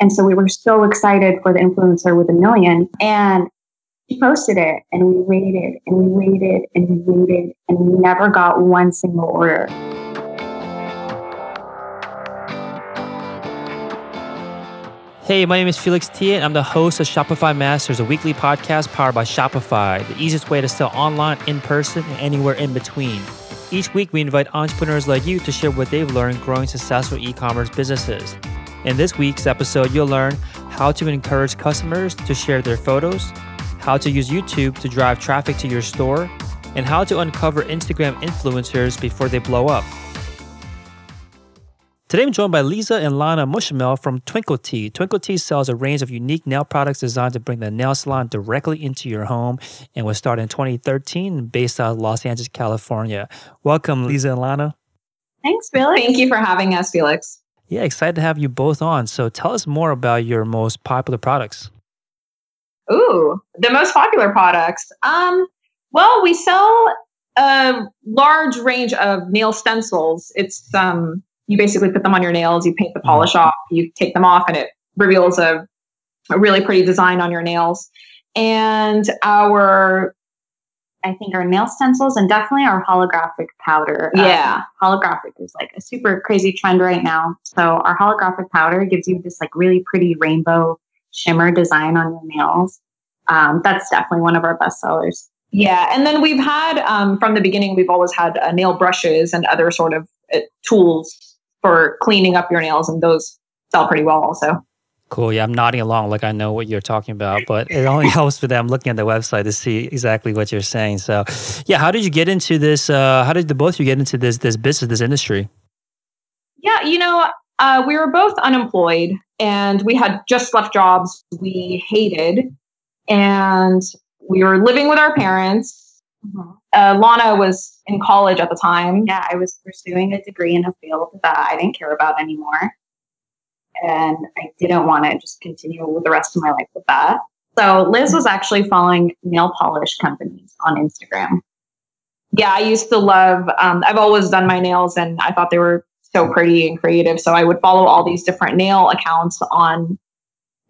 And so we were so excited for the influencer with a million. And she posted it and we waited and we waited and we waited and we never got one single order. Hey, my name is Felix T, and I'm the host of Shopify Masters, a weekly podcast powered by Shopify, the easiest way to sell online, in person, and anywhere in between. Each week, we invite entrepreneurs like you to share what they've learned growing successful e commerce businesses. In this week's episode, you'll learn how to encourage customers to share their photos, how to use YouTube to drive traffic to your store, and how to uncover Instagram influencers before they blow up. Today I'm joined by Lisa and Lana Mushamel from Twinkled T. Twinkled T sells a range of unique nail products designed to bring the nail salon directly into your home and was started in 2013 based out of Los Angeles, California. Welcome, Lisa and Lana. Thanks, Felix. Thank you for having us, Felix. Yeah, excited to have you both on. So tell us more about your most popular products. Ooh, the most popular products. Um, well, we sell a large range of nail stencils. It's um you basically put them on your nails, you paint the mm-hmm. polish off, you take them off, and it reveals a, a really pretty design on your nails. And our I think our nail stencils and definitely our holographic powder. Um, yeah. Um, holographic is like a super crazy trend right now. So our holographic powder gives you this like really pretty rainbow shimmer design on your nails. Um, that's definitely one of our best sellers. Yeah. And then we've had, um, from the beginning, we've always had uh, nail brushes and other sort of uh, tools for cleaning up your nails, and those sell pretty well also. Cool. Yeah, I'm nodding along like I know what you're talking about, but it only helps for them looking at the website to see exactly what you're saying. So, yeah, how did you get into this? Uh, how did the both of you get into this this business, this industry? Yeah, you know, uh, we were both unemployed and we had just left jobs we hated, and we were living with our parents. Mm-hmm uh, Lana was in college at the time. Yeah, I was pursuing a degree in a field that I didn't care about anymore. And I didn't want to just continue with the rest of my life with that. So Liz was actually following nail polish companies on Instagram. Yeah, I used to love, um, I've always done my nails and I thought they were so pretty and creative. So I would follow all these different nail accounts on,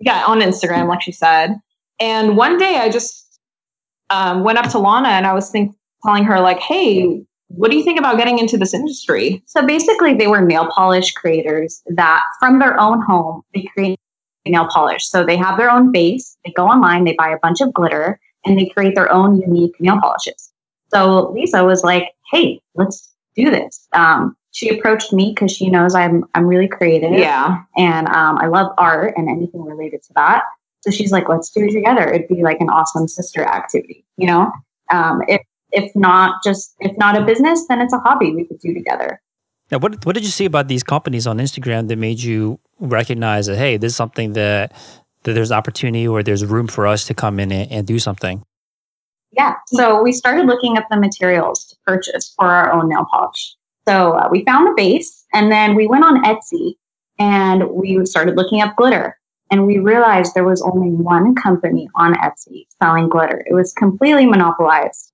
yeah, on Instagram, like she said. And one day I just um, went up to Lana and I was thinking, telling her like, "Hey, what do you think about getting into this industry?" So basically, they were nail polish creators that from their own home they create nail polish. So they have their own base. They go online, they buy a bunch of glitter, and they create their own unique nail polishes. So Lisa was like, "Hey, let's do this." Um, she approached me because she knows I'm I'm really creative. Yeah, and um, I love art and anything related to that. So she's like, "Let's do it together." It'd be like an awesome sister activity, you know. Um, if if not just if not a business, then it's a hobby we could do together. Now, what what did you see about these companies on Instagram that made you recognize that hey, this is something that that there's opportunity or there's room for us to come in and, and do something? Yeah, so we started looking up the materials to purchase for our own nail polish. So uh, we found the base, and then we went on Etsy and we started looking up glitter. And we realized there was only one company on Etsy selling glitter. It was completely monopolized.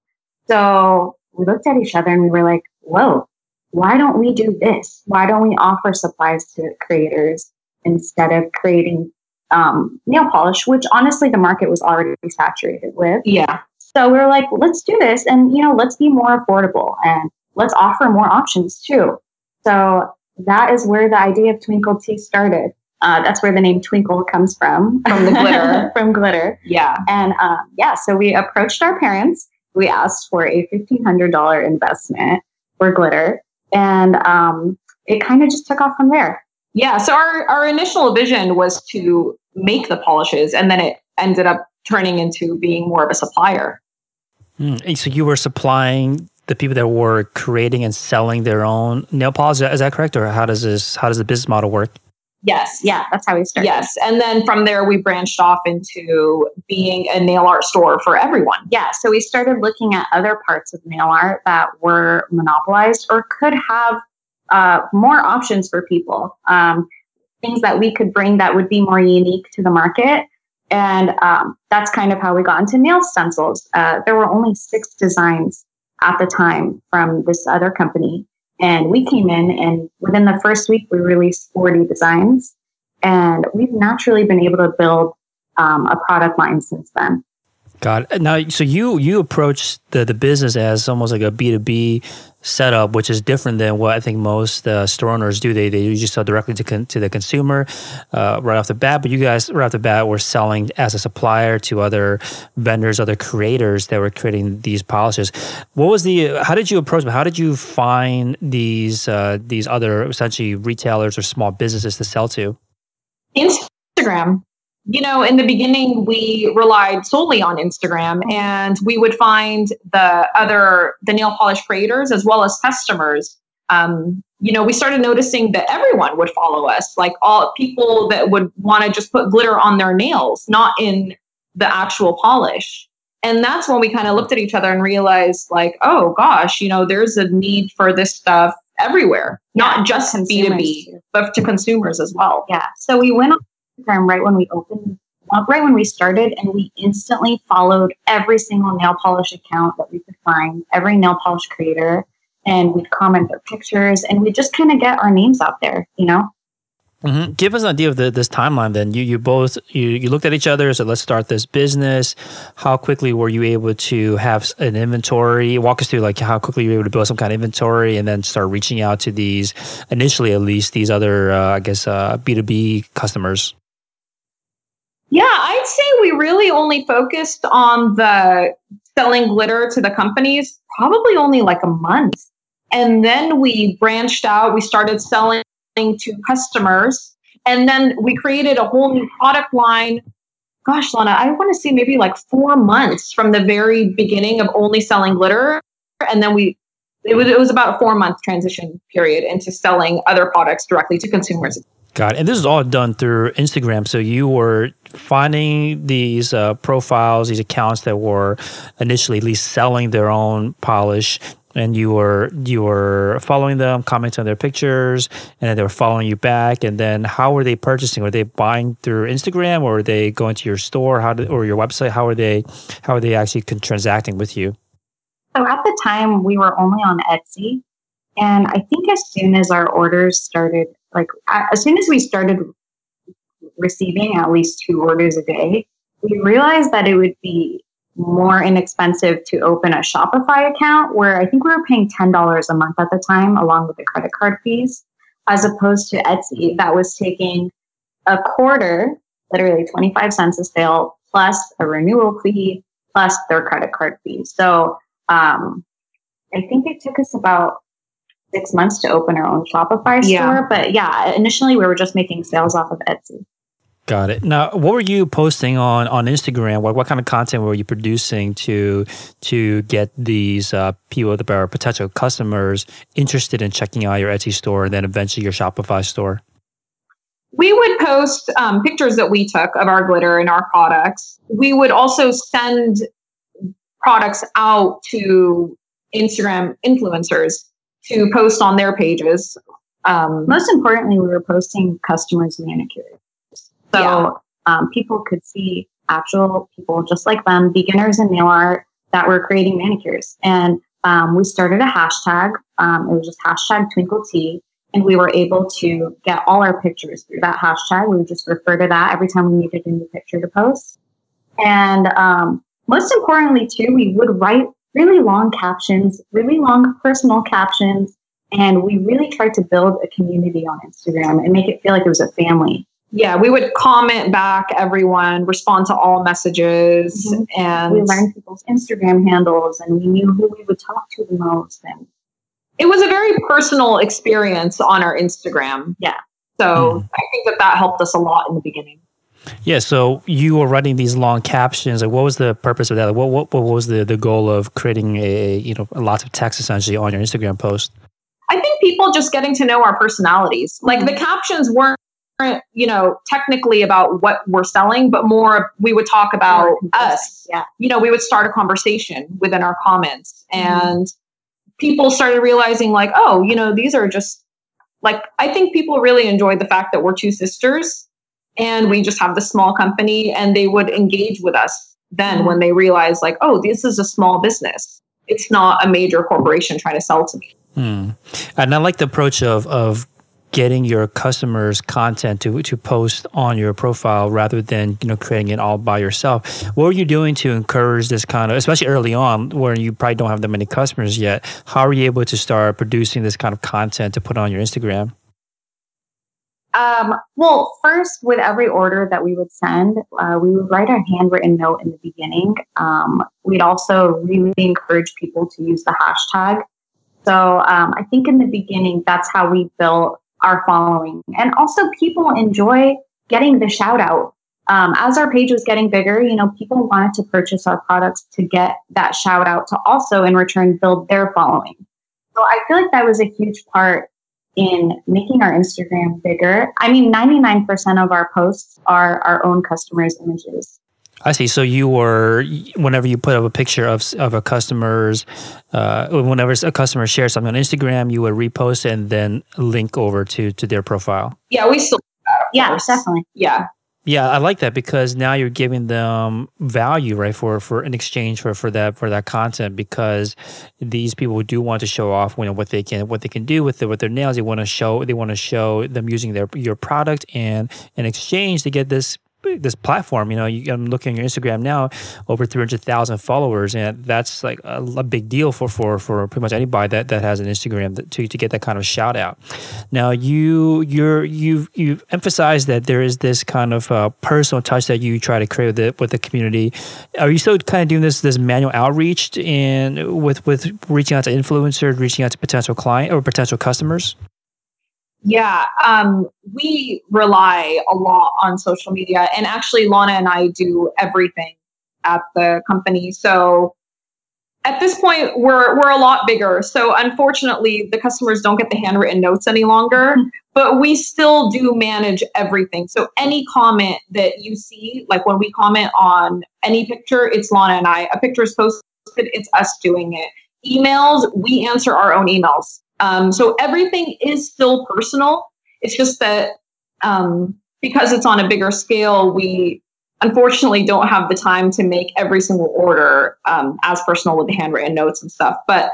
So we looked at each other and we were like, whoa, why don't we do this? Why don't we offer supplies to creators instead of creating um, nail polish, which honestly the market was already saturated with. Yeah. So we are like, let's do this and, you know, let's be more affordable and let's offer more options too. So that is where the idea of Twinkled T started. Uh, that's where the name Twinkle comes from. From the glitter. from glitter. Yeah. And um, yeah, so we approached our parents we asked for a $1,500 investment for glitter. And um, it kind of just took off from there. Yeah. So our, our initial vision was to make the polishes, and then it ended up turning into being more of a supplier. Mm. So you were supplying the people that were creating and selling their own nail polish. Is that correct, or how does this? How does the business model work? Yes. Yeah, that's how we started. Yes. And then from there, we branched off into being a nail art store for everyone. Yeah. So we started looking at other parts of nail art that were monopolized or could have uh, more options for people, um, things that we could bring that would be more unique to the market. And um, that's kind of how we got into nail stencils. Uh, there were only six designs at the time from this other company. And we came in and within the first week, we released 40 designs. And we've naturally been able to build um, a product line since then. Got it. Now, so you you approach the the business as almost like a B two B setup, which is different than what I think most uh, store owners do. They they usually sell directly to con- to the consumer uh, right off the bat. But you guys right off the bat were selling as a supplier to other vendors, other creators that were creating these polishes. What was the? How did you approach? How did you find these uh, these other essentially retailers or small businesses to sell to? Instagram you know, in the beginning, we relied solely on Instagram and we would find the other, the nail polish creators as well as customers. Um, you know, we started noticing that everyone would follow us, like all people that would want to just put glitter on their nails, not in the actual polish. And that's when we kind of looked at each other and realized, like, oh gosh, you know, there's a need for this stuff everywhere, not just B2B, but to consumers as well. Yeah. So we went on Instagram right when we opened, right when we started, and we instantly followed every single nail polish account that we could find, every nail polish creator, and we'd comment their pictures, and we just kind of get our names out there, you know. Mm-hmm. Give us an idea of the, this timeline. Then you you both you, you looked at each other. So let's start this business. How quickly were you able to have an inventory? Walk us through like how quickly you were able to build some kind of inventory, and then start reaching out to these initially at least these other uh, I guess uh, B two B customers. Yeah, I'd say we really only focused on the selling glitter to the companies probably only like a month. And then we branched out, we started selling to customers, and then we created a whole new product line. Gosh, Lana, I want to say maybe like four months from the very beginning of only selling glitter. And then we, it was, it was about a four month transition period into selling other products directly to consumers. Got. And this is all done through Instagram. So you were finding these uh, profiles, these accounts that were initially at least selling their own polish, and you were you were following them, commenting on their pictures, and then they were following you back. And then how were they purchasing? Were they buying through Instagram, or were they going to your store? How did, or your website? How are they how are they actually transacting with you? So at the time, we were only on Etsy, and I think as soon as our orders started like as soon as we started receiving at least two orders a day, we realized that it would be more inexpensive to open a Shopify account where I think we were paying $10 a month at the time, along with the credit card fees, as opposed to Etsy that was taking a quarter, literally 25 cents a sale, plus a renewal fee, plus their credit card fee. So um, I think it took us about six months to open our own Shopify store. Yeah. But yeah, initially we were just making sales off of Etsy. Got it. Now, what were you posting on on Instagram? What what kind of content were you producing to to get these uh, people that are potential customers interested in checking out your Etsy store and then eventually your Shopify store? We would post um, pictures that we took of our glitter and our products. We would also send products out to Instagram influencers to post on their pages. Um, Most importantly, we were posting customers' manicures. So yeah. um, people could see actual people just like them, beginners in nail art that were creating manicures. And um, we started a hashtag. Um, it was just hashtag Twinkled T. And we were able to get all our pictures through that hashtag. We would just refer to that every time we needed a new picture to post. And um, most importantly, too, we would write really long captions, really long personal captions. And we really tried to build a community on Instagram and make it feel like it was a family. Yeah, we would comment back everyone, respond to all messages, mm-hmm. and we learned people's Instagram handles and we knew who we would talk to the most. And it was a very personal experience on our Instagram. Yeah. So mm. I think that that helped us a lot in the beginning. Yeah, so you were writing these long captions. Like, what was the purpose of that? Like, what, what what was the the goal of creating a you know lots of text essentially on your Instagram post? I think people just getting to know our personalities. Like the captions weren't you know technically about what we're selling, but more we would talk about us. Yeah, you know, we would start a conversation within our comments, mm-hmm. and people started realizing like, oh, you know, these are just like I think people really enjoyed the fact that we're two sisters and we just have the small company and they would engage with us then when they realize like oh this is a small business it's not a major corporation trying to sell to me hmm. and i like the approach of of getting your customers content to to post on your profile rather than you know creating it all by yourself. What are you doing to encourage this kind of, especially early on, where you probably don't have that many customers yet? How are you able to start producing this kind of content to put on your Instagram? Um, well, first, with every order that we would send, uh, we would write a handwritten note in the beginning. Um, we'd also really encourage people to use the hashtag. So um, I think in the beginning, that's how we built our following. And also, people enjoy getting the shout out. Um, as our page was getting bigger, you know, people wanted to purchase our products to get that shout out to also in return build their following. So I feel like that was a huge part in making our Instagram bigger. I mean, 99% of our posts are our own customers' images. I see. So you were, whenever you put up a picture of, of a customer's, uh, whenever a customer shares something on Instagram, you would repost and then link over to to their profile. Yeah, we still. Yeah, definitely. Yeah. Yeah, I like that because now you're giving them value, right? For for in exchange for for that for that content because these people do want to show off you know, what they can what they can do with with their nails. They want to show they want to show them using their your product and in exchange to get this this platform. You know, you, I'm looking at your Instagram now, over 300,000 followers, and that's like a, a, big deal for, for for pretty much anybody that, that has an Instagram to to get that kind of shout out. Now, you you're you've you've emphasized that there is this kind of uh, personal touch that you try to create with the with the community. Are you still kind of doing this this manual outreach and with with reaching out to influencers, reaching out to potential client or potential customers? Yeah, um, we rely a lot on social media, and actually, Lana and I do everything at the company. So at this point, we're we're a lot bigger. So unfortunately, the customers don't get the handwritten notes any longer, mm-hmm. but we still do manage everything. So any comment that you see, like when we comment on any picture, it's Lana and I. A picture is posted, it's us doing it. Emails, we answer our own emails. Um, so everything is still personal. It's just that um, because it's on a bigger scale, we unfortunately don't have the time to make every single order um, as personal with the handwritten notes and stuff. But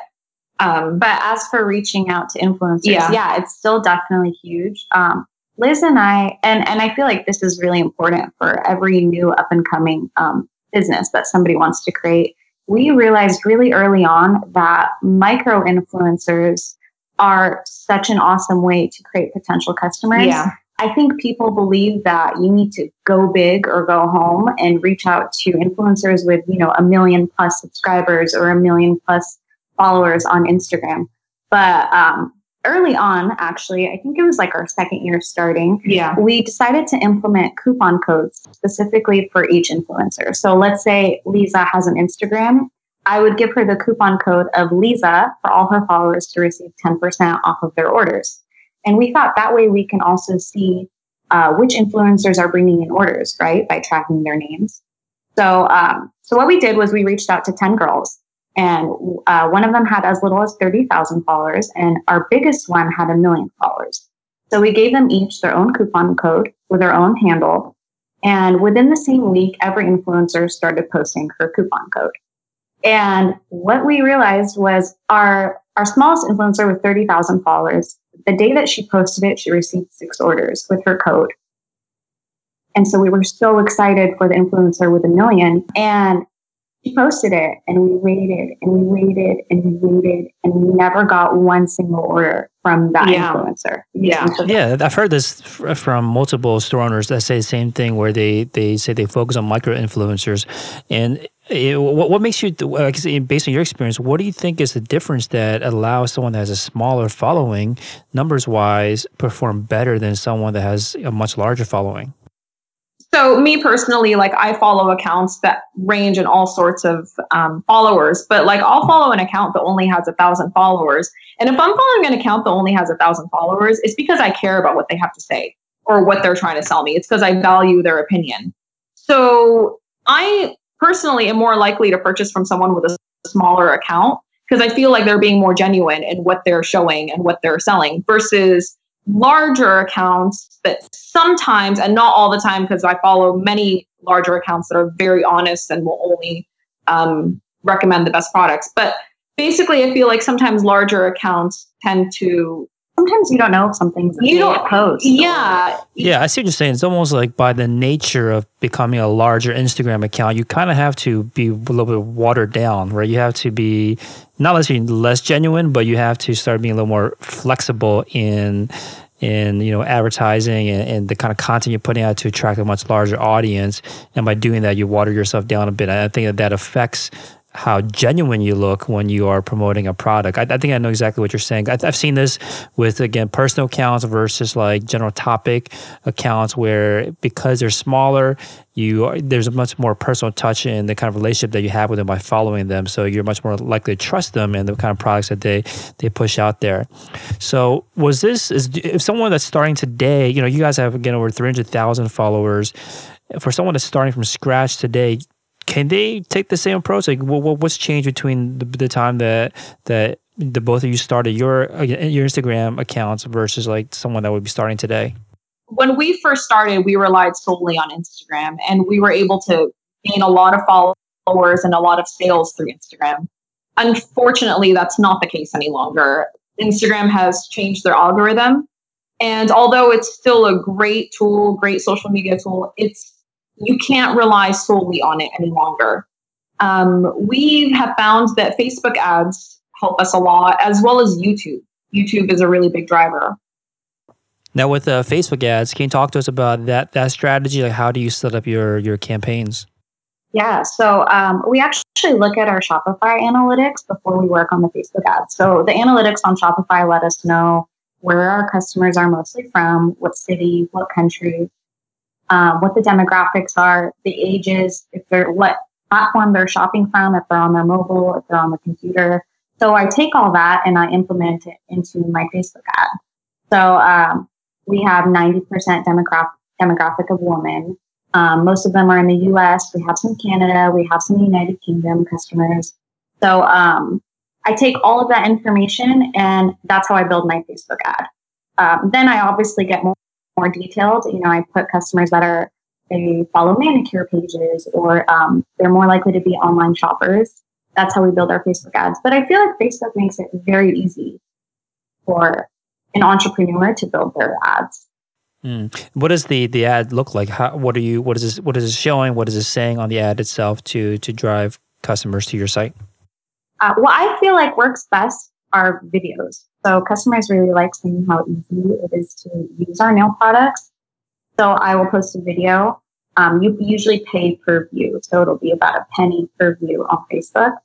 um, but as for reaching out to influencers, yeah, yeah it's still definitely huge. Um, Liz and I, and and I feel like this is really important for every new up and coming um, business that somebody wants to create. We realized really early on that micro influencers are such an awesome way to create potential customers. Yeah. I think people believe that you need to go big or go home and reach out to influencers with, you know, a million plus subscribers or a million plus followers on Instagram. But um, early on, actually, I think it was like our second year starting. Yeah. We decided to implement coupon codes specifically for each influencer. So let's say Lisa has an Instagram I would give her the coupon code of Lisa for all her followers to receive 10% off of their orders. And we thought that way we can also see uh, which influencers are bringing in orders, right? By tracking their names. So, um, so what we did was we reached out to 10 girls and uh, one of them had as little as 30,000 followers and our biggest one had a million followers. So we gave them each their own coupon code with their own handle. And within the same week, every influencer started posting her coupon code. And what we realized was our our smallest influencer with 30,000 followers, the day that she posted it, she received six orders with her code. And so we were so excited for the influencer with a million. And she posted it and we waited and we waited and we waited and we never got one single order from that yeah. influencer. Yeah. Yeah. I've heard this from multiple store owners that say the same thing where they, they say they focus on micro influencers and it, what, what makes you, based on your experience, what do you think is the difference that allows someone that has a smaller following, numbers wise, perform better than someone that has a much larger following? So, me personally, like I follow accounts that range in all sorts of um, followers, but like I'll follow an account that only has a thousand followers. And if I'm following an account that only has a thousand followers, it's because I care about what they have to say or what they're trying to sell me. It's because I value their opinion. So, I personally am more likely to purchase from someone with a smaller account because I feel like they're being more genuine in what they're showing and what they're selling versus larger accounts that sometimes and not all the time because I follow many larger accounts that are very honest and will only um, recommend the best products. But basically, I feel like sometimes larger accounts tend to sometimes you don't know if something's You you don't- don't post. or- Yeah. Yeah, I see what you're saying. It's almost like by the nature of becoming a larger Instagram account, you kind of have to be a little bit watered down, right? You have to be not necessarily less genuine, but you have to start being a little more flexible in in you know advertising and, and the kind of content you're putting out to attract a much larger audience. And by doing that, you water yourself down a bit. I think that that affects how genuine you look when you are promoting a product. I, I think I know exactly what you're saying. I, I've seen this with again personal accounts versus like general topic accounts, where because they're smaller, you are, there's a much more personal touch in the kind of relationship that you have with them by following them. So you're much more likely to trust them and the kind of products that they they push out there. So was this is if someone that's starting today, you know, you guys have again over 300,000 followers. For someone that's starting from scratch today, can they take the same approach? Like, what, what what's changed between the, the time that that the both of you started your uh, your Instagram accounts versus like someone that would be starting today? when we first started, we relied solely on Instagram and we were able to gain a lot of followers and a lot of sales through Instagram. Unfortunately, that's not the case any longer. Instagram has changed their algorithm. And although it's still a great tool, great social media tool, it's you can't rely solely on it any longer. Um, we have found that Facebook ads help us a lot, as well as YouTube. YouTube is a really big driver. Now with uh, Facebook ads, can you talk to us about that that strategy? Like, how do you set up your your campaigns? Yeah, so um, we actually look at our Shopify analytics before we work on the Facebook ads. So the analytics on Shopify let us know where our customers are mostly from, what city, what country, um, what the demographics are, the ages, if they're what platform they're shopping from, if they're on their mobile, if they're on the computer. So I take all that and I implement it into my Facebook ad. So um, we have 90% demographic demographic of women. Um, most of them are in the U.S. We have some Canada. We have some United Kingdom customers. So um, I take all of that information, and that's how I build my Facebook ad. Um, then I obviously get more, more detailed. You know, I put customers that are they follow manicure pages, or um, they're more likely to be online shoppers. That's how we build our Facebook ads. But I feel like Facebook makes it very easy for an entrepreneur to build their ads. Mm. What does the the ad look like? How, what are you? What is this? What is it showing? What is it saying on the ad itself to to drive customers to your site? Uh, what I feel like works best are videos. So customers really like seeing how easy it is to use our nail products. So I will post a video. Um, you usually pay per view, so it'll be about a penny per view on Facebook,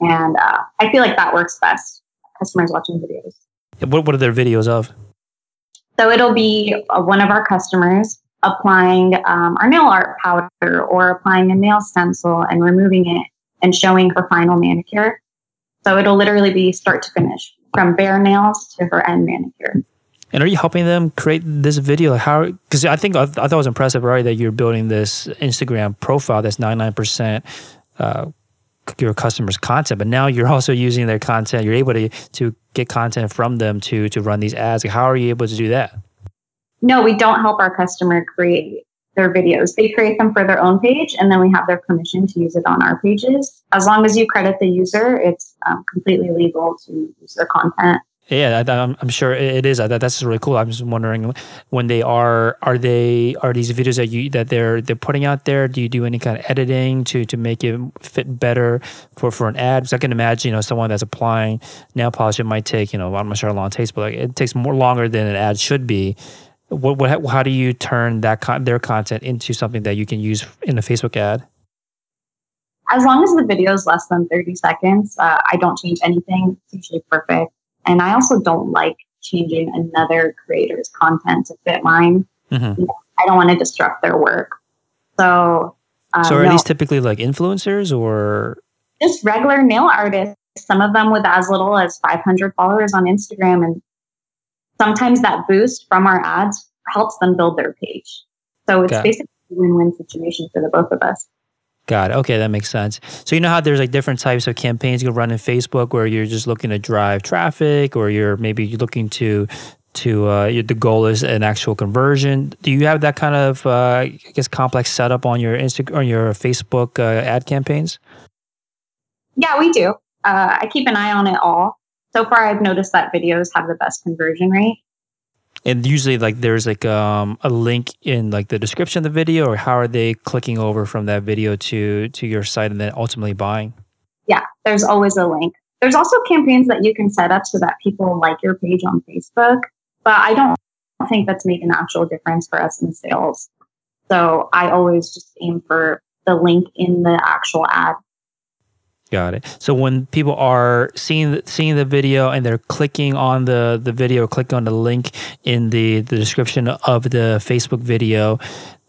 and uh, I feel like that works best. Customers watching videos. What what are their videos of? So it'll be uh, one of our customers applying um, our nail art powder or applying a nail stencil and removing it and showing her final manicure. So it'll literally be start to finish from bare nails to her end manicure. And are you helping them create this video? Like how? Because I think I, thought it was impressive, right? That you're building this Instagram profile that's 99 percent uh, your customers' content, but now you're also using their content. You're able to to get content from them to to run these ads. Like how are you able to do that? No, we don't help our customer create their videos. They create them for their own page, and then we have their permission to use it on our pages. As long as you credit the user, it's um, completely legal to use their content. Yeah, I, I'm, I'm sure it is. That that's really cool. I'm just wondering when they are are they are these videos that you that they're they're putting out there? Do you do any kind of editing to to make it fit better for for an ad? Because I can imagine you know someone that's applying nail polish, it might take you know I'm not sure how long it takes, but like it takes more longer than an ad should be. What what how do you turn that con- their content into something that you can use in a Facebook ad? As long as the video is less than 30 seconds, uh, I don't change anything. It's usually perfect. And I also don't like changing another creator's content to fit mine. Mm-hmm. I don't want to disrupt their work. So, uh, So are no, these typically like influencers or just regular nail artists, some of them with as little as 500 followers on Instagram. And sometimes that boost from our ads helps them build their page. So it's Got basically a win win situation for the both of us. Got it. Okay, that makes sense. So you know how there's like different types of campaigns you can run in Facebook where you're just looking to drive traffic, or you're maybe looking to to uh, the goal is an actual conversion. Do you have that kind of uh, I guess complex setup on your Instagram on your Facebook uh, ad campaigns? Yeah, we do. Uh, I keep an eye on it all. So far I've noticed that videos have the best conversion rate. And usually, like, there's like um, a link in like the description of the video, or how are they clicking over from that video to to your site and then ultimately buying? Yeah, there's always a link. There's also campaigns that you can set up so that people like your page on Facebook, but I don't think that's made an actual difference for us in sales. So I always just aim for the link in the actual ad. Got it. So when people are seeing seeing the video and they're clicking on the the video, click on the link in the the description of the Facebook video,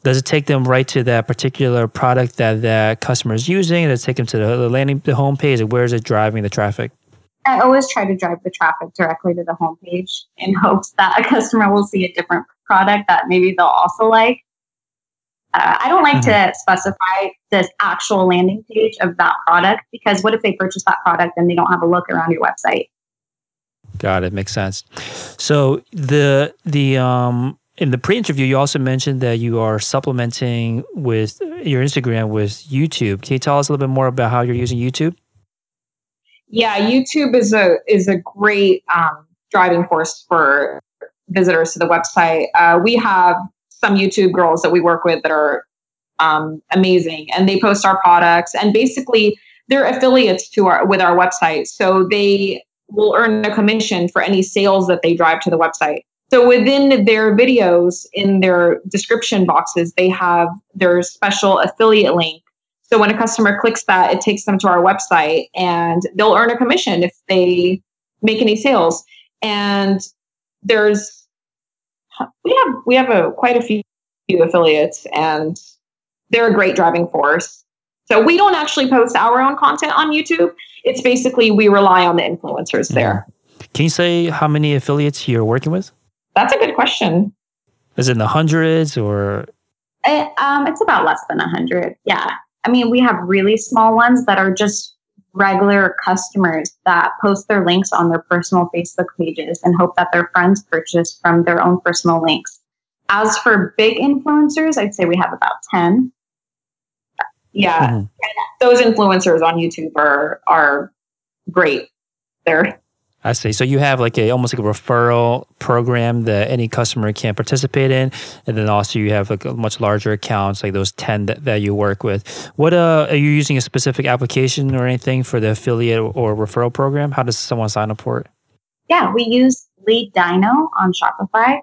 does it take them right to that particular product that that customer is using? Does it take them to the landing the homepage? Where is it driving the traffic? I always try to drive the traffic directly to the homepage in hopes that a customer will see a different product that maybe they'll also like. Uh, I don't like mm-hmm. to specify this actual landing page of that product because what if they purchase that product and they don't have a look around your website? Got it. Makes sense. So the the um in the pre-interview, you also mentioned that you are supplementing with your Instagram with YouTube. Can you tell us a little bit more about how you're using YouTube? Yeah, YouTube is a is a great um, driving force for visitors to the website. Uh, we have some YouTube girls that we work with that are um, amazing, and they post our products, and basically they're affiliates to our with our website, so they will earn a commission for any sales that they drive to the website. So within their videos, in their description boxes, they have their special affiliate link. So when a customer clicks that, it takes them to our website, and they'll earn a commission if they make any sales. And there's we have we have a quite a few few affiliates and they're a great driving force. So we don't actually post our own content on YouTube. It's basically we rely on the influencers mm-hmm. there. Can you say how many affiliates you're working with? That's a good question. Is it in the hundreds or? It, um, it's about less than a hundred. Yeah. I mean, we have really small ones that are just regular customers that post their links on their personal Facebook pages and hope that their friends purchase from their own personal links. As for big influencers, I'd say we have about 10. Yeah. Mm-hmm. Those influencers on YouTube are are great. They're I see. So you have like a almost like a referral program that any customer can participate in, and then also you have like a much larger accounts like those ten that, that you work with. What uh, are you using a specific application or anything for the affiliate or referral program? How does someone sign up for it? Yeah, we use LeadDyno on Shopify.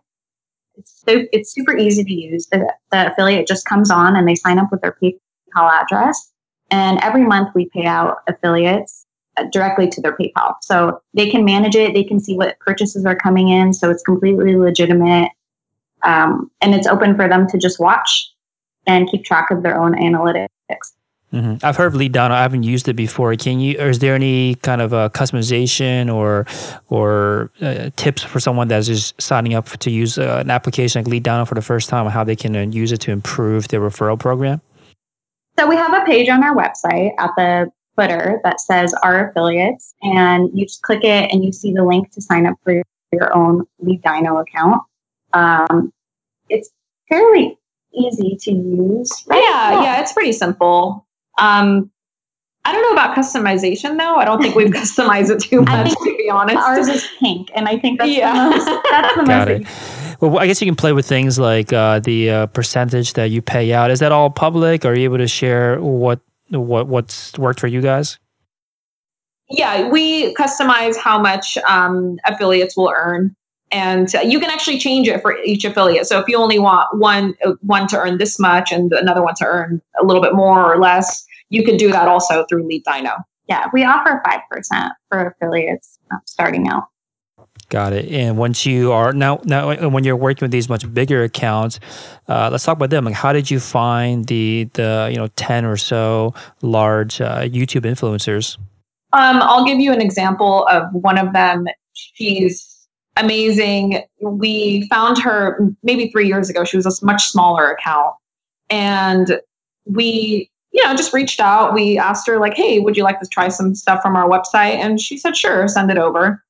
It's so it's super easy to use. The, the affiliate just comes on and they sign up with their PayPal address, and every month we pay out affiliates directly to their PayPal. So they can manage it. They can see what purchases are coming in. So it's completely legitimate. Um, and it's open for them to just watch and keep track of their own analytics. Mm-hmm. I've heard of LeadDyno. I haven't used it before. Can you? Or is there any kind of a customization or or uh, tips for someone that's just signing up to use uh, an application like LeadDyno for the first time, how they can uh, use it to improve their referral program? So we have a page on our website at the footer that says our affiliates, and you just click it and you see the link to sign up for your own LeadDyno account. Um, it's fairly easy to use. Right? Yeah, yeah, it's pretty simple. Um, I don't know about customization though. I don't think we've customized it too much, to be honest. Ours is pink, and I think that's yeah. the most. That's the Got most. It. Well, I guess you can play with things like uh, the uh, percentage that you pay out. Is that all public? Are you able to share what what what's worked for you guys? Yeah, we customize how much um, affiliates will earn, and you can actually change it for each affiliate. So if you only want one uh, one to earn this much and another one to earn a little bit more or less, you can do that also through LeadDyno. Yeah, we offer five percent for affiliates uh, starting out. Got it. And once you are now, now when you're working with these much bigger accounts, uh, let's talk about them. Like, how did you find the the you know ten or so large uh, YouTube influencers? Um, I'll give you an example of one of them. She's amazing. We found her maybe three years ago. She was a much smaller account, and we you know just reached out. We asked her like, "Hey, would you like to try some stuff from our website?" And she said, "Sure, send it over."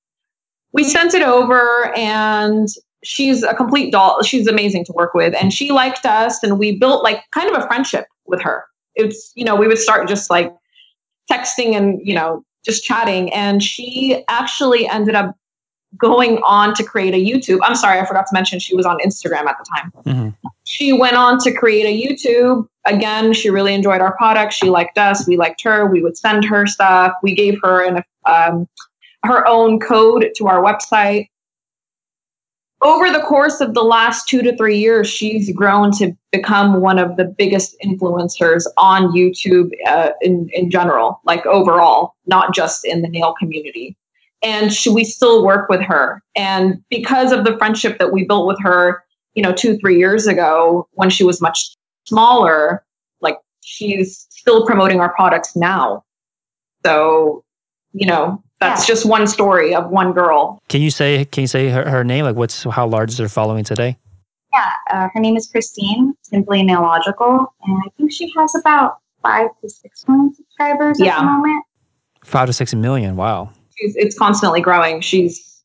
We sent it over and she's a complete doll. She's amazing to work with. And she liked us and we built like kind of a friendship with her. It's, you know, we would start just like texting and, you know, just chatting, and she actually ended up going on to create a YouTube. I'm sorry, I forgot to mention she was on Instagram at the time. Mm-hmm. She went on to create a YouTube. Again, she really enjoyed our product. She liked us. We liked her. We would send her stuff. We gave her an, um, her own code to our website. Over the course of the last two to three years, she's grown to become one of the biggest influencers on YouTube uh, in, in general, like overall, not just in the nail community and she, we still work with her. And because of the friendship that we built with her, you know, two, three years ago when she was much smaller, like she's still promoting our products now. So, you know, that's yeah. just one story of one girl. Can you say, can you say her, her name? Like what's, how large is her following today? Yeah, uh, her name is Christine, simply Nailogical. And I think she has about five to six million subscribers yeah. at the moment. Five to six million. Wow she's it's constantly growing. She's,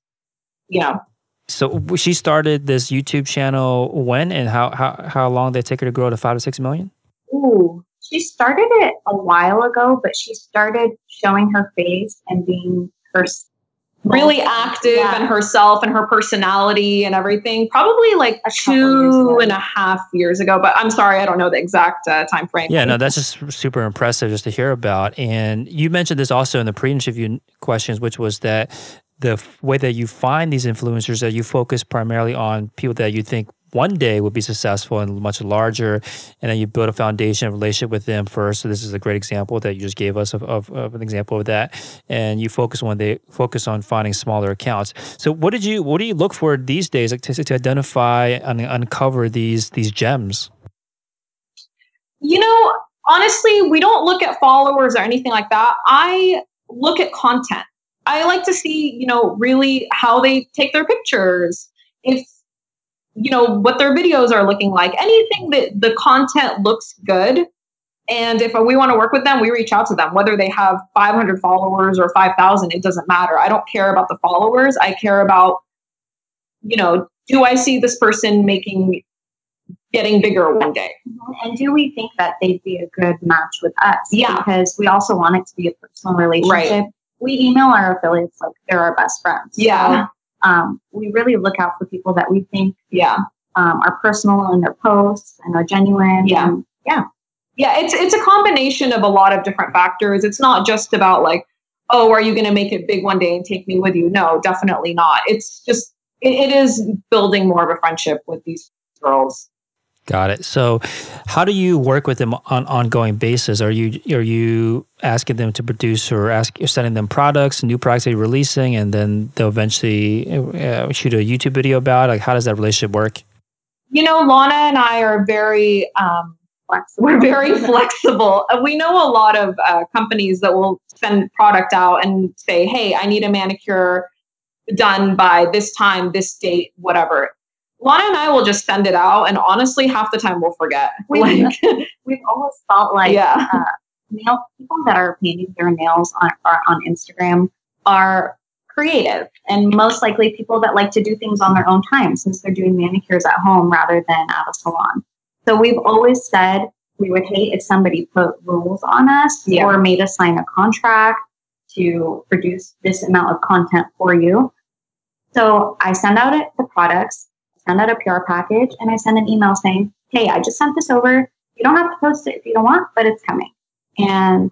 you know. So she started this YouTube channel when and how how how long did it take her to grow to five to six million? Ooh, she started it a while ago, but she started showing her face and being her really active yeah. and herself and her personality and everything probably like a two and a half years ago but i'm sorry i don't know the exact uh, time frame. Yeah no that's just super impressive just to hear about. And you mentioned this also in the pre-interview questions which was that the way that you find these influencers that you focus primarily on people that you think one day would be successful and much larger, and then you build a foundation of relationship with them first. So this is a great example that you just gave us of, of, of an example of that. And you focus when they focus on finding smaller accounts. So what did you what do you look for these days like, to, to identify and uncover these these gems? You know, honestly, we don't look at followers or anything like that. I look at content. I like to see, you know, really how they take their pictures. If you know what their videos are looking like. Anything that the content looks good and if we want to work with them we reach out to them. Whether they have 500 followers or 5000 it doesn't matter. I don't care about the followers. I care about you know do i see this person making getting bigger one day? Mm-hmm. and do we think that they'd be a good match with us? Yeah. Because we also want it to be a personal relationship. Right. we email our affiliates like they're our best friends. Yeah um, we really look out for people that we think yeah um, are personal in their posts and are genuine. Yeah, and, yeah, yeah. It's it's a combination of a lot of different factors. It's not just about like, oh, are you going to make it big one day and take me with you? No, definitely not. It's just it, it is building more of a friendship with these girls. Got it. So, how do you work with them on ongoing basis? Are you are you asking them to produce or ask you're sending them products, new products that you're releasing, and then they'll eventually uh, shoot a YouTube video about? Like, how does that relationship work? You know, Lana and I are very um, flexible. We're very flexible. Uh, we know a lot of uh, companies that will send product out and say, "Hey, I need a manicure done by this time, this date, whatever." Lana and I will just send it out, and honestly, half the time we'll forget. We've, like, we've always felt like yeah. uh, nail people that are painting their nails on on Instagram are creative, and most likely people that like to do things on their own time, since they're doing manicures at home rather than at a salon. So we've always said we would hate if somebody put rules on us yeah. or made us sign a contract to produce this amount of content for you. So I send out it, the products send out a PR package and I send an email saying, Hey, I just sent this over. You don't have to post it if you don't want, but it's coming. And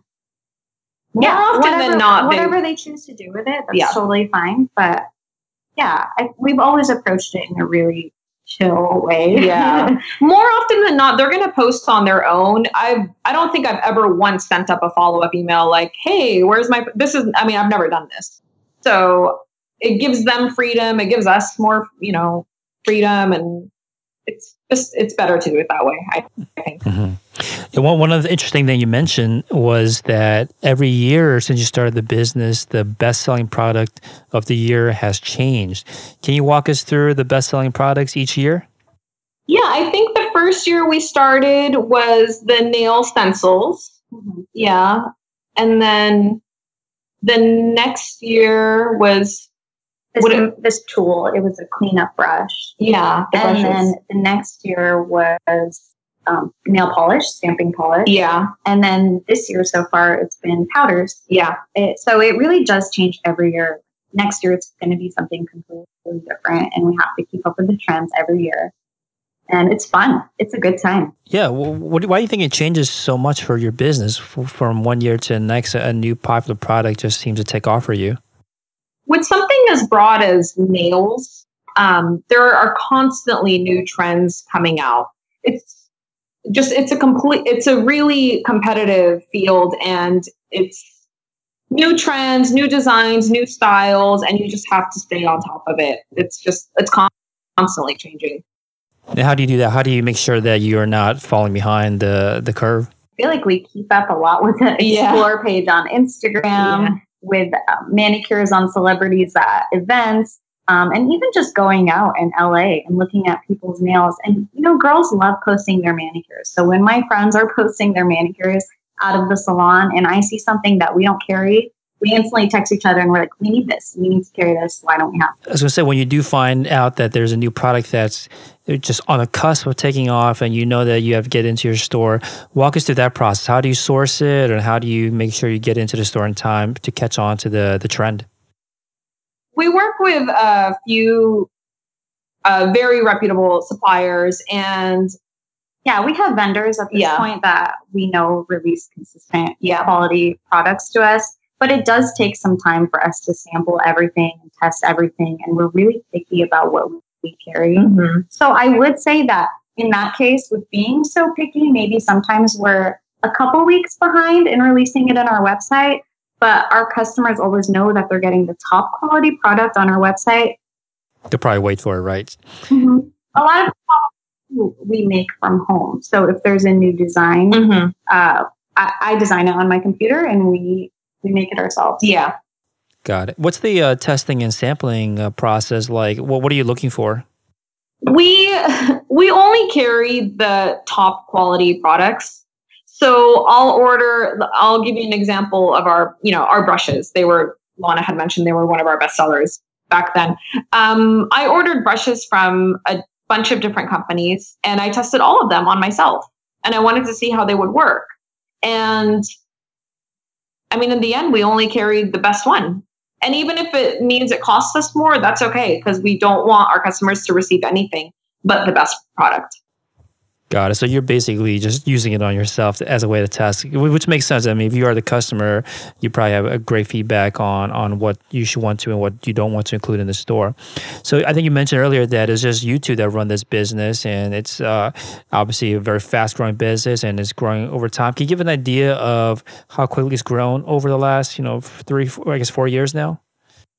yeah, more often whatever, than not, whatever they, they, choose to do with it, that's yeah. totally fine. But yeah, I, we've always approached it in a really chill way. Yeah. More often than not, they're going to post on their own. I I don't think I've ever once sent up a follow up email like, "Hey, where's my?" This is. I mean, I've never done this, so it gives them freedom. It gives us more, you know, freedom and it's just it's better to do it that way i, I think. Mm-hmm. one, one of the interesting thing you mentioned was that every year since you started the business the best-selling product of the year has changed. Can you walk us through the best-selling products each year? Yeah i think the first year we started was the nail stencils. Mm-hmm. yeah. And then the next year was this, it, this tool. It was a cleanup brush. Yeah, the and brushes. then the next year was um, nail polish, stamping polish. Yeah. And then this year so far, it's been powders. Yeah. It, so it really does change every year. Next year, it's going to be something completely different, and we have to keep up with the trends every year. And it's fun. It's a good time. Yeah. Well, what, why do you think it changes so much for your business from one year to the next? A new popular product just seems to take off for you. With something as broad as nails, um, there are constantly new trends coming out. It's just it's a complete it's a really competitive field and it's new trends new designs new styles and you just have to stay on top of it it's just it's constantly changing and how do you do that how do you make sure that you're not falling behind the the curve i feel like we keep up a lot with the explore yeah. page on instagram yeah. With uh, manicures on celebrities at events um, and even just going out in LA and looking at people's nails. And, you know, girls love posting their manicures. So when my friends are posting their manicures out of the salon and I see something that we don't carry, we instantly text each other and we're like, we need this. We need to carry this. Why don't we have I was going to say, when you do find out that there's a new product that's just on the cusp of taking off and you know that you have to get into your store, walk us through that process. How do you source it and how do you make sure you get into the store in time to catch on to the, the trend? we work with a few uh, very reputable suppliers and yeah we have vendors at this yeah. point that we know release consistent yeah. quality products to us but it does take some time for us to sample everything and test everything and we're really picky about what we carry mm-hmm. so i would say that in that case with being so picky maybe sometimes we're a couple weeks behind in releasing it on our website but our customers always know that they're getting the top quality product on our website. They'll probably wait for it, right? Mm-hmm. A lot of we make from home. So if there's a new design, mm-hmm. uh, I, I, design it on my computer and we we make it ourselves. Yeah. Got it. What's the uh, testing and sampling uh, process like? What What are you looking for? We we only carry the top quality products. So I'll order, I'll give you an example of our, you know, our brushes. They were, Lana had mentioned they were one of our best sellers back then. Um, I ordered brushes from a bunch of different companies and I tested all of them on myself and I wanted to see how they would work. And I mean, in the end, we only carried the best one. And even if it means it costs us more, that's okay because we don't want our customers to receive anything but the best product. Got it. So you're basically just using it on yourself as a way to test, which makes sense. I mean, if you are the customer, you probably have a great feedback on on what you should want to and what you don't want to include in the store. So I think you mentioned earlier that it's just you two that run this business, and it's uh, obviously a very fast growing business and it's growing over time. Can you give an idea of how quickly it's grown over the last, you know, three, four, I guess, four years now?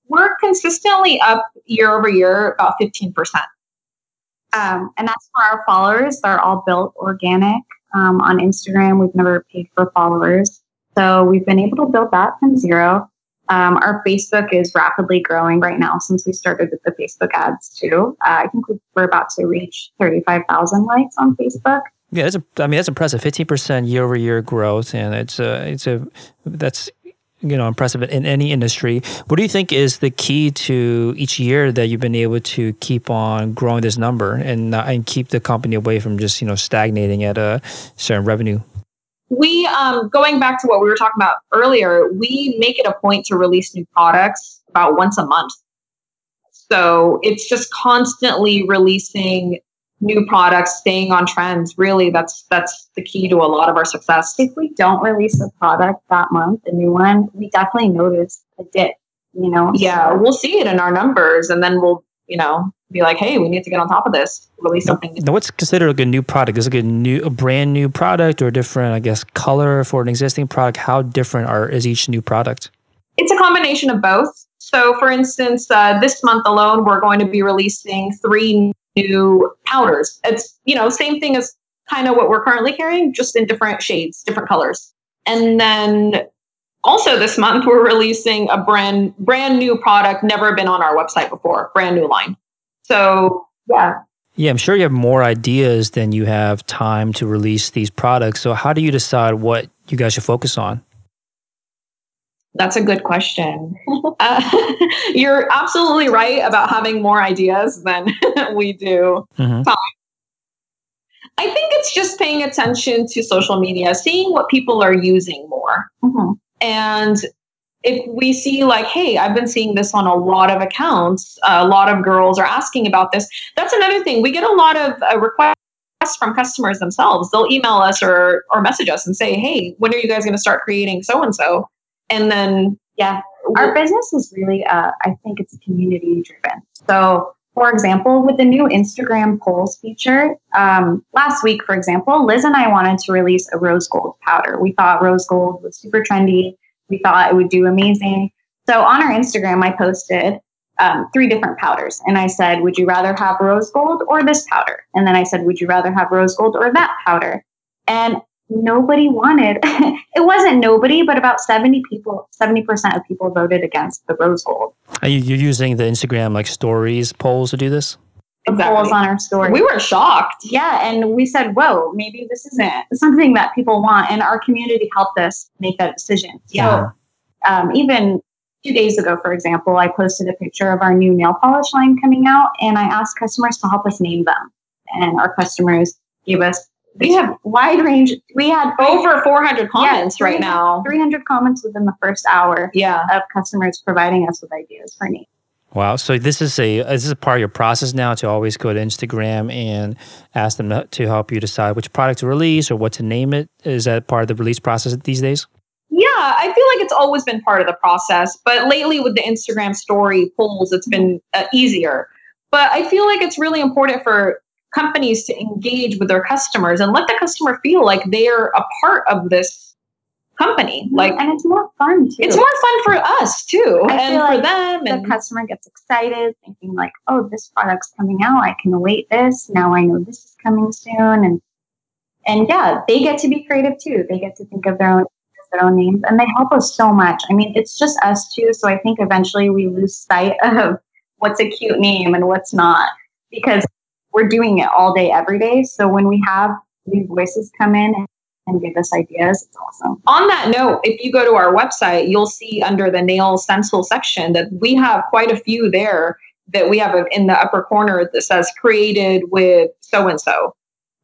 We're consistently up year over year, about fifteen percent. Um, and that's for our followers. They're all built organic um, on Instagram. We've never paid for followers. So we've been able to build that from zero. Um, our Facebook is rapidly growing right now since we started with the Facebook ads too. Uh, I think we're about to reach 35,000 likes on Facebook. Yeah, that's a, I mean that's impressive. Fifteen percent year over year growth, and it's a it's a that's you know impressive in any industry. What do you think is the key to each year that you've been able to keep on growing this number and and keep the company away from just you know stagnating at a certain revenue? We um, going back to what we were talking about earlier. We make it a point to release new products about once a month. So it's just constantly releasing new products, staying on trends. Really, that's that's the key to a lot of our success. If we don't release a product that month, a new one, we definitely notice a dip. You know. Yeah, we'll see it in our numbers, and then we'll you know be like, hey, we need to get on top of this. Release something. Now, what's considered a good new product? Is it a new, a brand new product, or a different, I guess, color for an existing product? How different are is each new product? It's a combination of both. So, for instance, uh, this month alone, we're going to be releasing three new powders. It's, you know, same thing as kind of what we're currently carrying, just in different shades, different colors. And then also this month we're releasing a brand brand new product never been on our website before, brand new line. So, yeah. Yeah, I'm sure you have more ideas than you have time to release these products. So, how do you decide what you guys should focus on? That's a good question. uh, you're absolutely right about having more ideas than we do. Mm-hmm. I think it's just paying attention to social media, seeing what people are using more. Mhm. And if we see, like, hey, I've been seeing this on a lot of accounts, a lot of girls are asking about this. That's another thing. We get a lot of uh, requests from customers themselves. They'll email us or or message us and say, hey, when are you guys going to start creating so and so? And then Yeah. Our business is really, uh, I think it's community driven. So, for example, with the new Instagram polls feature, um, last week, for example, Liz and I wanted to release a rose gold powder. We thought rose gold was super trendy. We thought it would do amazing. So, on our Instagram, I posted um, three different powders. And I said, Would you rather have rose gold or this powder? And then I said, Would you rather have rose gold or that powder? And nobody wanted it wasn't nobody but about 70 people 70% of people voted against the rose gold Are you you're using the Instagram like stories polls to do this? Exactly. polls on our story we were shocked. yeah and we said whoa maybe this isn't something that people want and our community helped us make that decision Yeah. so um, even two days ago for example i posted a picture of our new nail polish line coming out and i asked customers to help us name them and our customers gave us we have wide range we had Over 400 comments right now. 300 comments within the first hour Yeah. of customers providing us with ideas for names. Wow. So this is a this is a part of your process now to always go to Instagram and ask them to- to help you decide which product to release or what to name it. Is that part of the release process these days? Yeah, I feel like it's always been part of the process, but lately with the Instagram story polls, it's been uh, easier. But I feel like it's really important for companies to engage with their customers and let the customer feel like they're a part of this company. Like and it's more fun too. it's more fun for us too, I and for like them. the And customer gets excited, thinking like, "Oh, this product's coming out. I can await this. Now I know this is coming soon." And and yeah, they get to be creative too. They get to think of their own their own names, and they help us so much. I mean, it's just us too. So I think eventually we lose sight of what's a cute name and what's not because we're doing it all day, every day. So when we have new voices come in and give us ideas, it's awesome. on that note, if you go to our website, you'll see under the nail stencil section that we have quite a few there that we have in the upper corner that says created with so and so.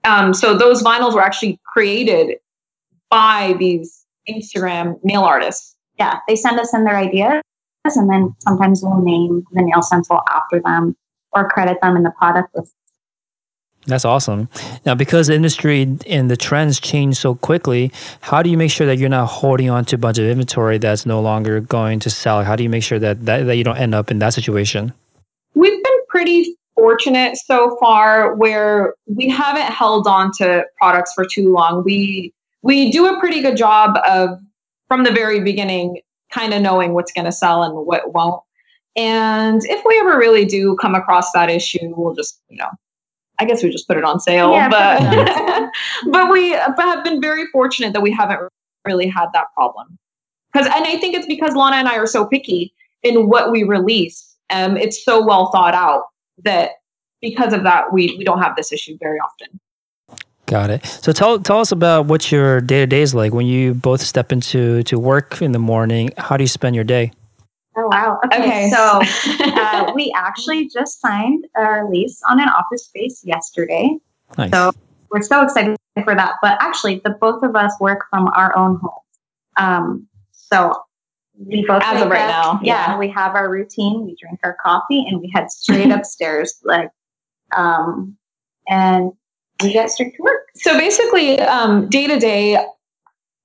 Um, so those vinyls were actually created by these Instagram nail artists. yeah, they send us in their ideas, and then sometimes we'll name the nail stencil after them or credit them in the product list. That's awesome. Now, because the industry and the trends change so quickly, how do you make sure that you're not holding on to a bunch of inventory that's no longer going to sell? How do you make sure that, that, that you don't end up in that situation? We've been pretty fortunate so far where we haven't held on to products for too long. We we do a pretty good job of from the very beginning kind of knowing what's going to sell and what won't. And if we ever really do come across that issue, we'll just, you know, I guess we just put it on sale. Yeah, but but we have been very fortunate that we haven't really had that problem. Because and I think it's because Lana and I are so picky in what we release. Um, it's so well thought out that because of that, we we don't have this issue very often. Got it. So tell tell us about what your day to day is like when you both step into to work in the morning. How do you spend your day? Oh wow! Okay, so uh, we actually just signed a lease on an office space yesterday. Nice. So we're so excited for that. But actually, the both of us work from our own homes. Um, so we both As of right up- now, Yeah, yeah. we have our routine. We drink our coffee, and we head straight upstairs. Like, um, and we get straight to work. so basically, um, day to day,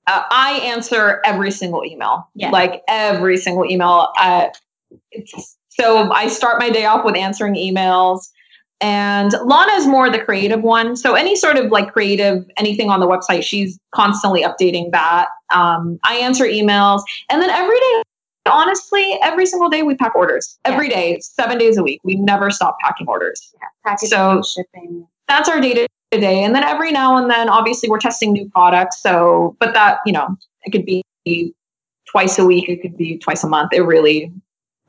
uh, I answer every single email. Yeah. Like every single email. Uh, it's, so I start my day off with answering emails. And Lana is more the creative one. So any sort of like creative, anything on the website, she's constantly updating that. Um, I answer emails. And then every day, honestly, every single day we pack orders. Every day, seven days a week. We never stop packing orders. Packaging, So- shipping. That's our day to day. And then every now and then, obviously, we're testing new products. So, but that, you know, it could be twice a week, it could be twice a month. It really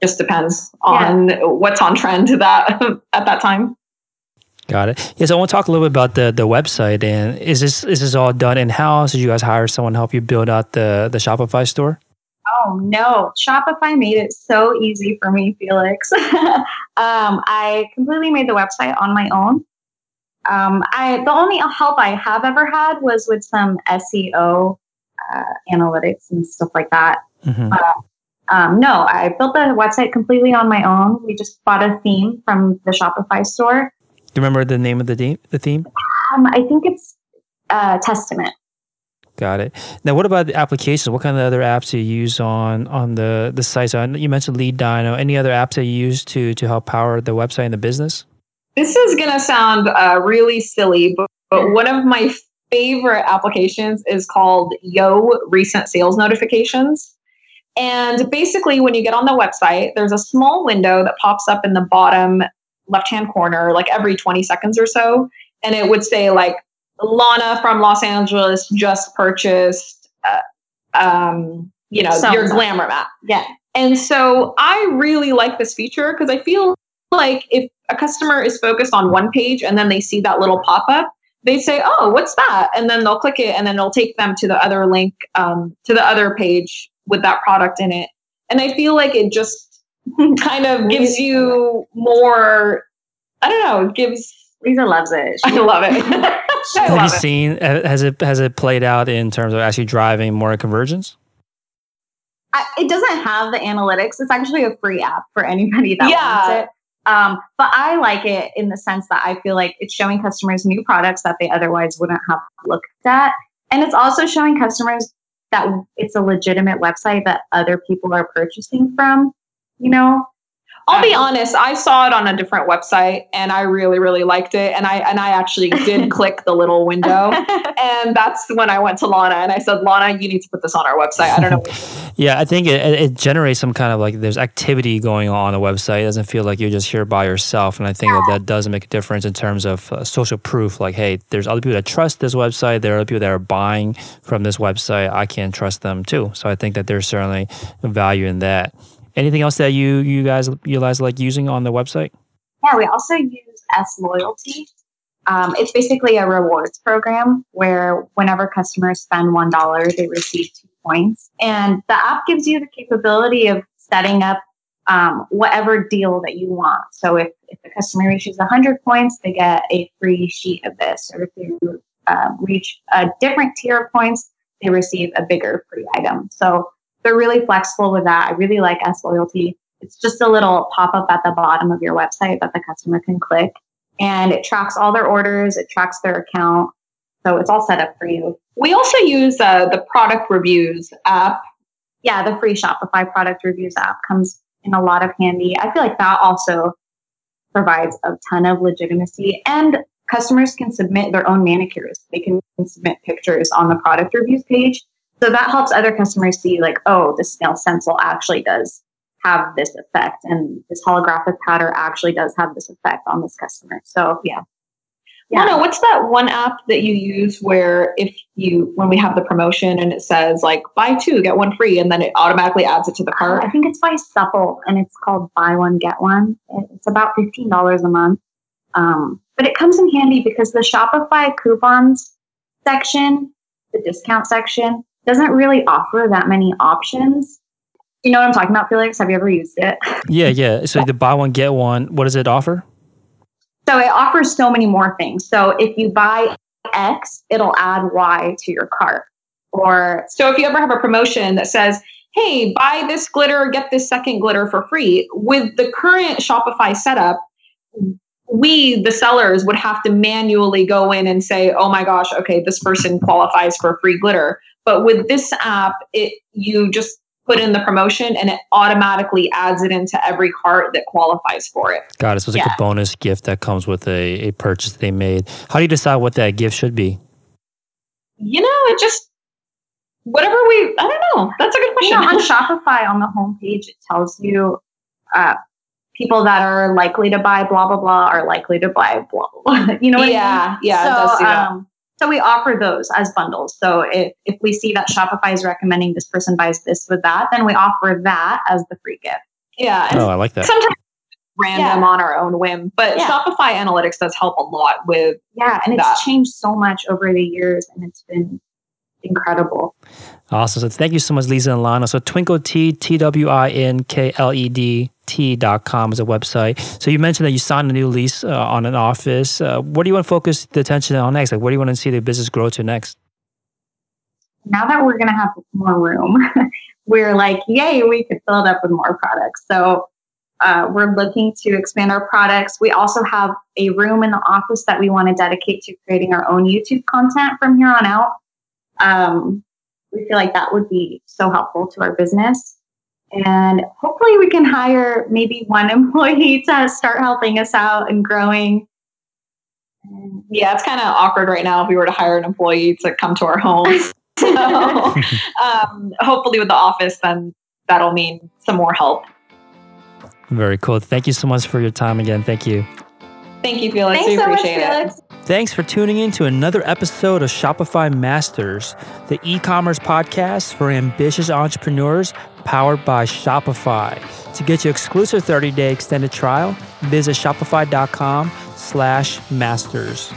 just depends on what's on trend that at that time. Got it. Yes, I want to talk a little bit about the the website. And is this is this all done in house? Did you guys hire someone to help you build out the the Shopify store? Oh no, Shopify made it so easy for me, Felix. um, I completely made the website on my own. Um, I the only help I have ever had was with some SEO uh, analytics and stuff like that. Mhm. Um, no, I built the website completely on my own. We just bought a theme from the Shopify store. Do you remember the name of the theme? The theme? Um, I think it's uh, Testament. Got it. Now, what about the applications? What kind of other apps do you use on on the the site? So you mentioned LeadDyno. Any other apps that you use to to help power the website and the business? This is going to sound uh, really silly, but, but one of my favorite applications is called Yo Recent Sales Notifications. And basically, when you get on the website, there's a small window that pops up in the bottom left hand corner, like every 20 seconds or so. And it would say, like, Lana from Los Angeles just purchased, uh, um, you know, So- your glamour map. Yeah. And so I really like this feature because I feel like if a customer is focused on one page and then they see that little pop up, they say, "Oh, what's that?" And then they'll click it, and then it'll take them to the other link, um, to the other page with that product in it. And I feel like it just kind of gives you more. I don't know. It gives. Lisa loves it. I She- love it. I Have you it. seen? Has it has it played out in terms of actually driving more conversions? I, it doesn't have the analytics. It's actually a free app for anybody that Yeah. wants it. Um, but I like it in the sense that I feel like it's showing customers new products that they otherwise wouldn't have looked at. And it's also showing customers that it's a legitimate website that other people are purchasing from, you know? I'll be Uh, honest. I saw it on a different website, and I really, really liked it. And I and I actually did click the little window, and that's when I went to Lana and I said, Lana, you need to put this on our website. I don't know. Yeah, I think it, it generates some kind of like there's activity going on on the website. It doesn't feel like you're just here by yourself, and I think that that does make a difference in terms of uh, social proof. Like, hey, there's other people that trust this website. There are other people that are buying from this website. I can trust them too. So I think that there's certainly value in that. Anything else that you you guys you guys like using on the website? Yeah, we also use S Loyalty. Um, it's basically a rewards program where whenever customers spend one dollar, they receive two points, and the app gives you the capability of setting up um, whatever deal that you want. So if, if the customer reaches 100 points, they get a free sheet of this, or if they uh, reach a different tier of points, they receive a bigger free item. So they're really flexible with that. I really like S Loyalty. It's just a little pop up at the bottom of your website that the customer can click, and it tracks all their orders. It tracks their account, so it's all set up for you. We also use uh, the product reviews app. Yeah, the free Shopify product reviews app comes in a lot of handy. I feel like that also provides a ton of legitimacy, and customers can submit their own manicures. They can submit pictures on the product reviews page, so that helps other customers see like, oh, this snail stencil actually does have this effect, and this holographic powder actually does have this effect on this customer. So yeah. Lana, what's that one app that you use where if you when we have the promotion and it says like buy two get one free and then it automatically adds it to the Uh, cart? I think it's by Supple and it's called Buy One Get One. It's about fifteen dollars a month, um, but it comes in handy because the Shopify coupons section, the discount section, doesn't really offer that many options. You know what I'm talking about, Felix? Have you ever used it? Yeah, yeah. So the buy one get one. What does it offer? So it offers so many more things. So if you buy X, it'll add Y to your cart. Or So if you ever have a promotion that says, "Hey, buy this glitter, get this second glitter for free," with the current Shopify setup, we the sellers would have to manually go in and say, "Oh my gosh, okay, this person qualifies for free glitter." But with this app, it you just put in the promotion and it automatically adds it into every cart that qualifies for it. Got it. So it's like a bonus gift that comes with a, a purchase they made. How do you decide what that gift should be? You know, it just whatever we I don't know. That's a good you question. know, on Shopify on the homepage, it tells you uh, people that are likely to buy blah blah blah are likely to buy blah blah blah. You know what I yeah, mean? yeah, it so, does do that. um, so we offer those as bundles. So if if we see that Shopify is recommending this person buys this with that, then we offer that as the free gift. yeah, and Oh, I like that. sometimes random on our own whim, but Yeah. Shopify Analytics does help a lot with. Yeah, and it's changed so much over the years, and it's been incredible. Awesome. So thank you so much, Lisa and Lana. So Twinkle Tea, T W I N K L E D T.com is a website. So you mentioned that you signed a new lease uh, on an office. Uh, what do you want to focus the attention on next? Like, what do you want to see the business grow to next? Now that we're going to have more room, we're like, yay, we could fill it up with more products. So uh, we're looking to expand our products. We also have a room in the office that we want to dedicate to creating our own YouTube content from here on out. Um, we feel like that would be so helpful to our business. And hopefully, we can hire maybe one employee to start helping us out and growing. Yeah, it's kind of awkward right now if we were to hire an employee to come to our home. so, um, hopefully, with the office, then that'll mean some more help. Very cool. Thank you so much for your time again. Thank you. Thank you, Felix. Thanks we so appreciate much, it. Thanks for tuning in to another episode of Shopify Masters, the e commerce podcast for ambitious entrepreneurs powered by Shopify. To get your exclusive 30 day extended trial, visit shopify.com slash masters.